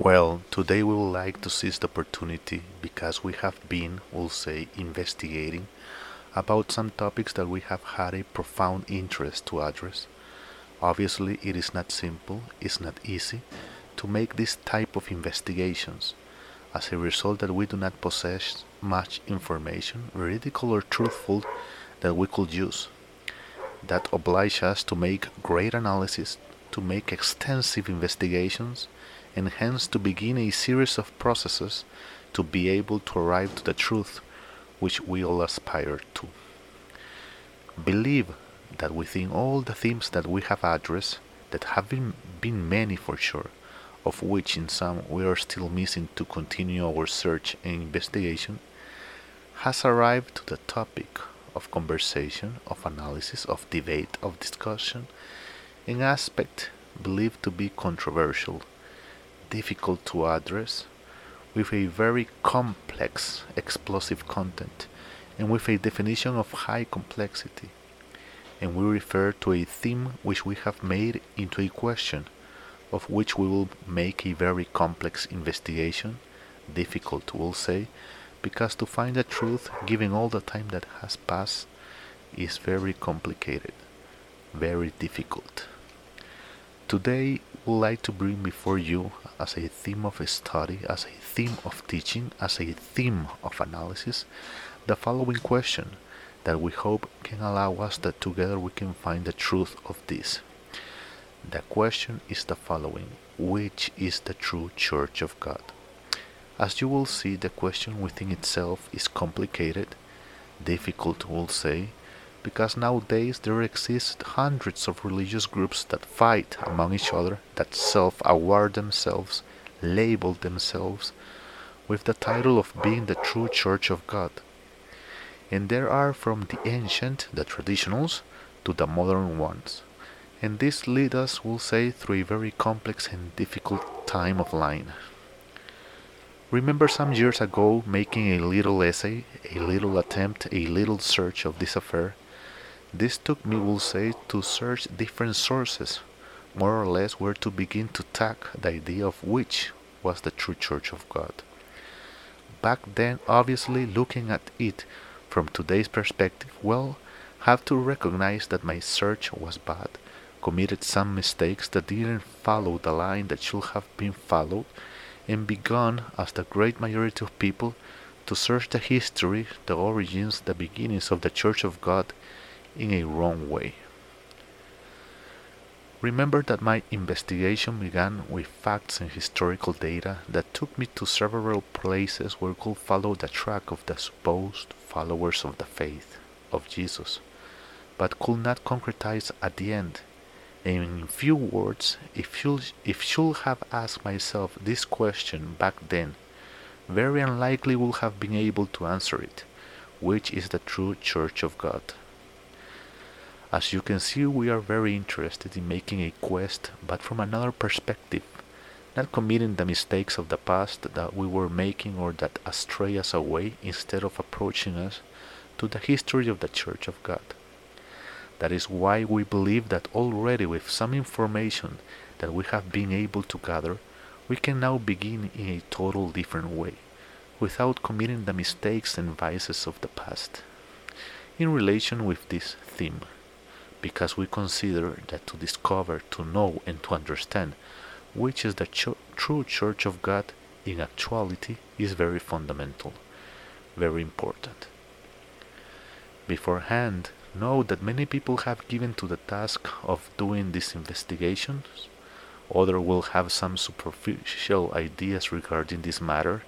Well, today we would like to seize the opportunity because we have been, we'll say, investigating about some topics that we have had a profound interest to address. Obviously, it is not simple, it's not easy to make this type of investigations. As a result that we do not possess much information, veridical or truthful, that we could use. That oblige us to make great analysis, to make extensive investigations, and hence to begin a series of processes to be able to arrive to the truth which we all aspire to. Believe that within all the themes that we have addressed, that have been, been many for sure, of which in some we are still missing to continue our search and investigation, has arrived to the topic of conversation, of analysis, of debate, of discussion, an aspect believed to be controversial difficult to address, with a very complex explosive content, and with a definition of high complexity. And we refer to a theme which we have made into a question, of which we will make a very complex investigation, difficult we'll say, because to find the truth, given all the time that has passed, is very complicated, very difficult. Today, we would like to bring before you as a theme of study, as a theme of teaching, as a theme of analysis, the following question that we hope can allow us that together we can find the truth of this. The question is the following Which is the true Church of God? As you will see, the question within itself is complicated, difficult, we'll say, because nowadays there exist hundreds of religious groups that fight among each other, that self award themselves, label themselves with the title of being the true Church of God. And there are from the ancient, the traditionals, to the modern ones. And this leads us, we'll say, through a very complex and difficult time of line. Remember some years ago making a little essay, a little attempt, a little search of this affair this took me, we'll say, to search different sources, more or less where to begin to tack the idea of which was the true Church of God. Back then, obviously, looking at it from today's perspective, well, have to recognize that my search was bad, committed some mistakes that didn't follow the line that should have been followed, and begun, as the great majority of people, to search the history, the origins, the beginnings of the Church of God in a wrong way. Remember that my investigation began with facts and historical data that took me to several places where I could follow the track of the supposed followers of the faith of Jesus, but could not concretize at the end. And in few words, if you if should have asked myself this question back then, very unlikely would have been able to answer it, which is the true Church of God. As you can see, we are very interested in making a quest, but from another perspective, not committing the mistakes of the past that we were making or that astray us away instead of approaching us to the history of the Church of God. That is why we believe that already with some information that we have been able to gather, we can now begin in a total different way, without committing the mistakes and vices of the past. In relation with this theme, because we consider that to discover, to know, and to understand which is the ch true Church of God in actuality is very fundamental, very important. Beforehand, know that many people have given to the task of doing these investigations. Others will have some superficial ideas regarding this matter,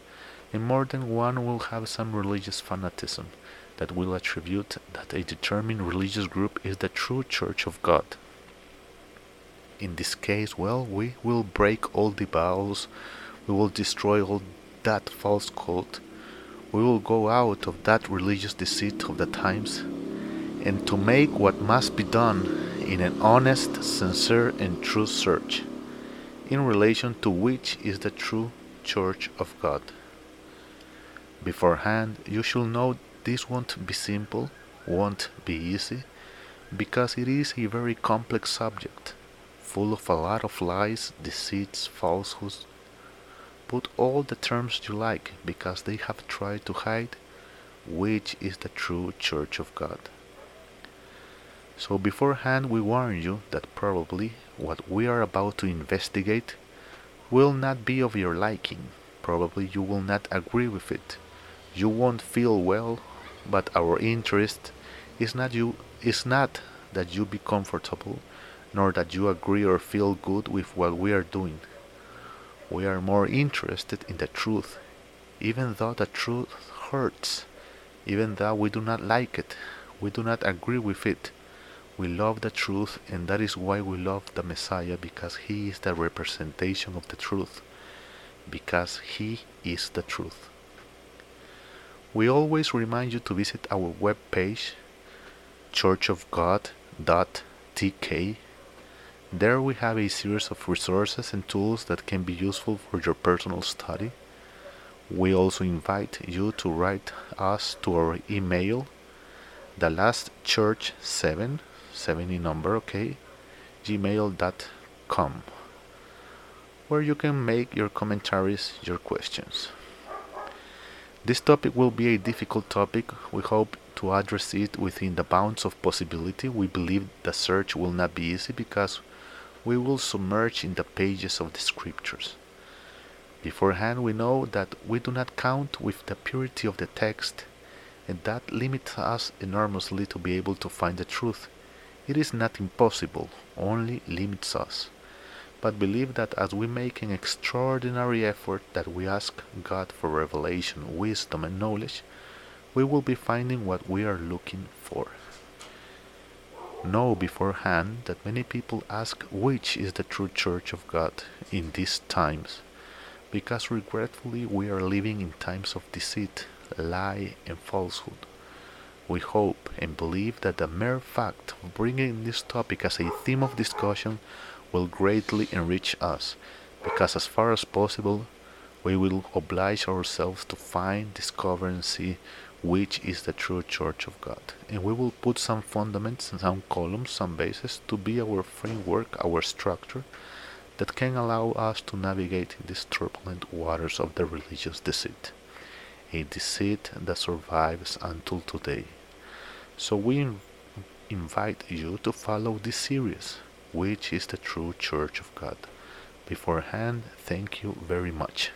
and more than one will have some religious fanaticism that will attribute that a determined religious group is the true Church of God. In this case, well, we will break all the vows, we will destroy all that false cult, we will go out of that religious deceit of the times, and to make what must be done in an honest, sincere, and true search, in relation to which is the true Church of God. Beforehand, you should know this won't be simple, won't be easy, because it is a very complex subject, full of a lot of lies, deceits, falsehoods, put all the terms you like because they have tried to hide which is the true Church of God. So beforehand we warn you that probably what we are about to investigate will not be of your liking. Probably you will not agree with it. You won't feel well, but our interest is not you is not that you be comfortable, nor that you agree or feel good with what we are doing. We are more interested in the truth, even though the truth hurts, even though we do not like it, we do not agree with it. We love the truth, and that is why we love the Messiah because he is the representation of the truth, because he is the truth. We always remind you to visit our webpage churchofgod.tk. There we have a series of resources and tools that can be useful for your personal study. We also invite you to write us to our email, the last church 7, 70 number, okay, gmail.com, where you can make your commentaries, your questions. This topic will be a difficult topic. We hope to address it within the bounds of possibility. We believe the search will not be easy because we will submerge in the pages of the scriptures. Beforehand, we know that we do not count with the purity of the text, and that limits us enormously to be able to find the truth. It is not impossible, only limits us but believe that as we make an extraordinary effort that we ask God for revelation, wisdom, and knowledge, we will be finding what we are looking for. Know beforehand that many people ask which is the true Church of God in these times, because regretfully we are living in times of deceit, lie, and falsehood. We hope and believe that the mere fact of bringing this topic as a theme of discussion will greatly enrich us, because as far as possible we will oblige ourselves to find, discover, and see which is the true Church of God. And we will put some fundaments, some columns, some bases to be our framework, our structure that can allow us to navigate in these turbulent waters of the religious deceit. A deceit that survives until today. So we invite you to follow this series which is the true Church of God. Beforehand, thank you very much.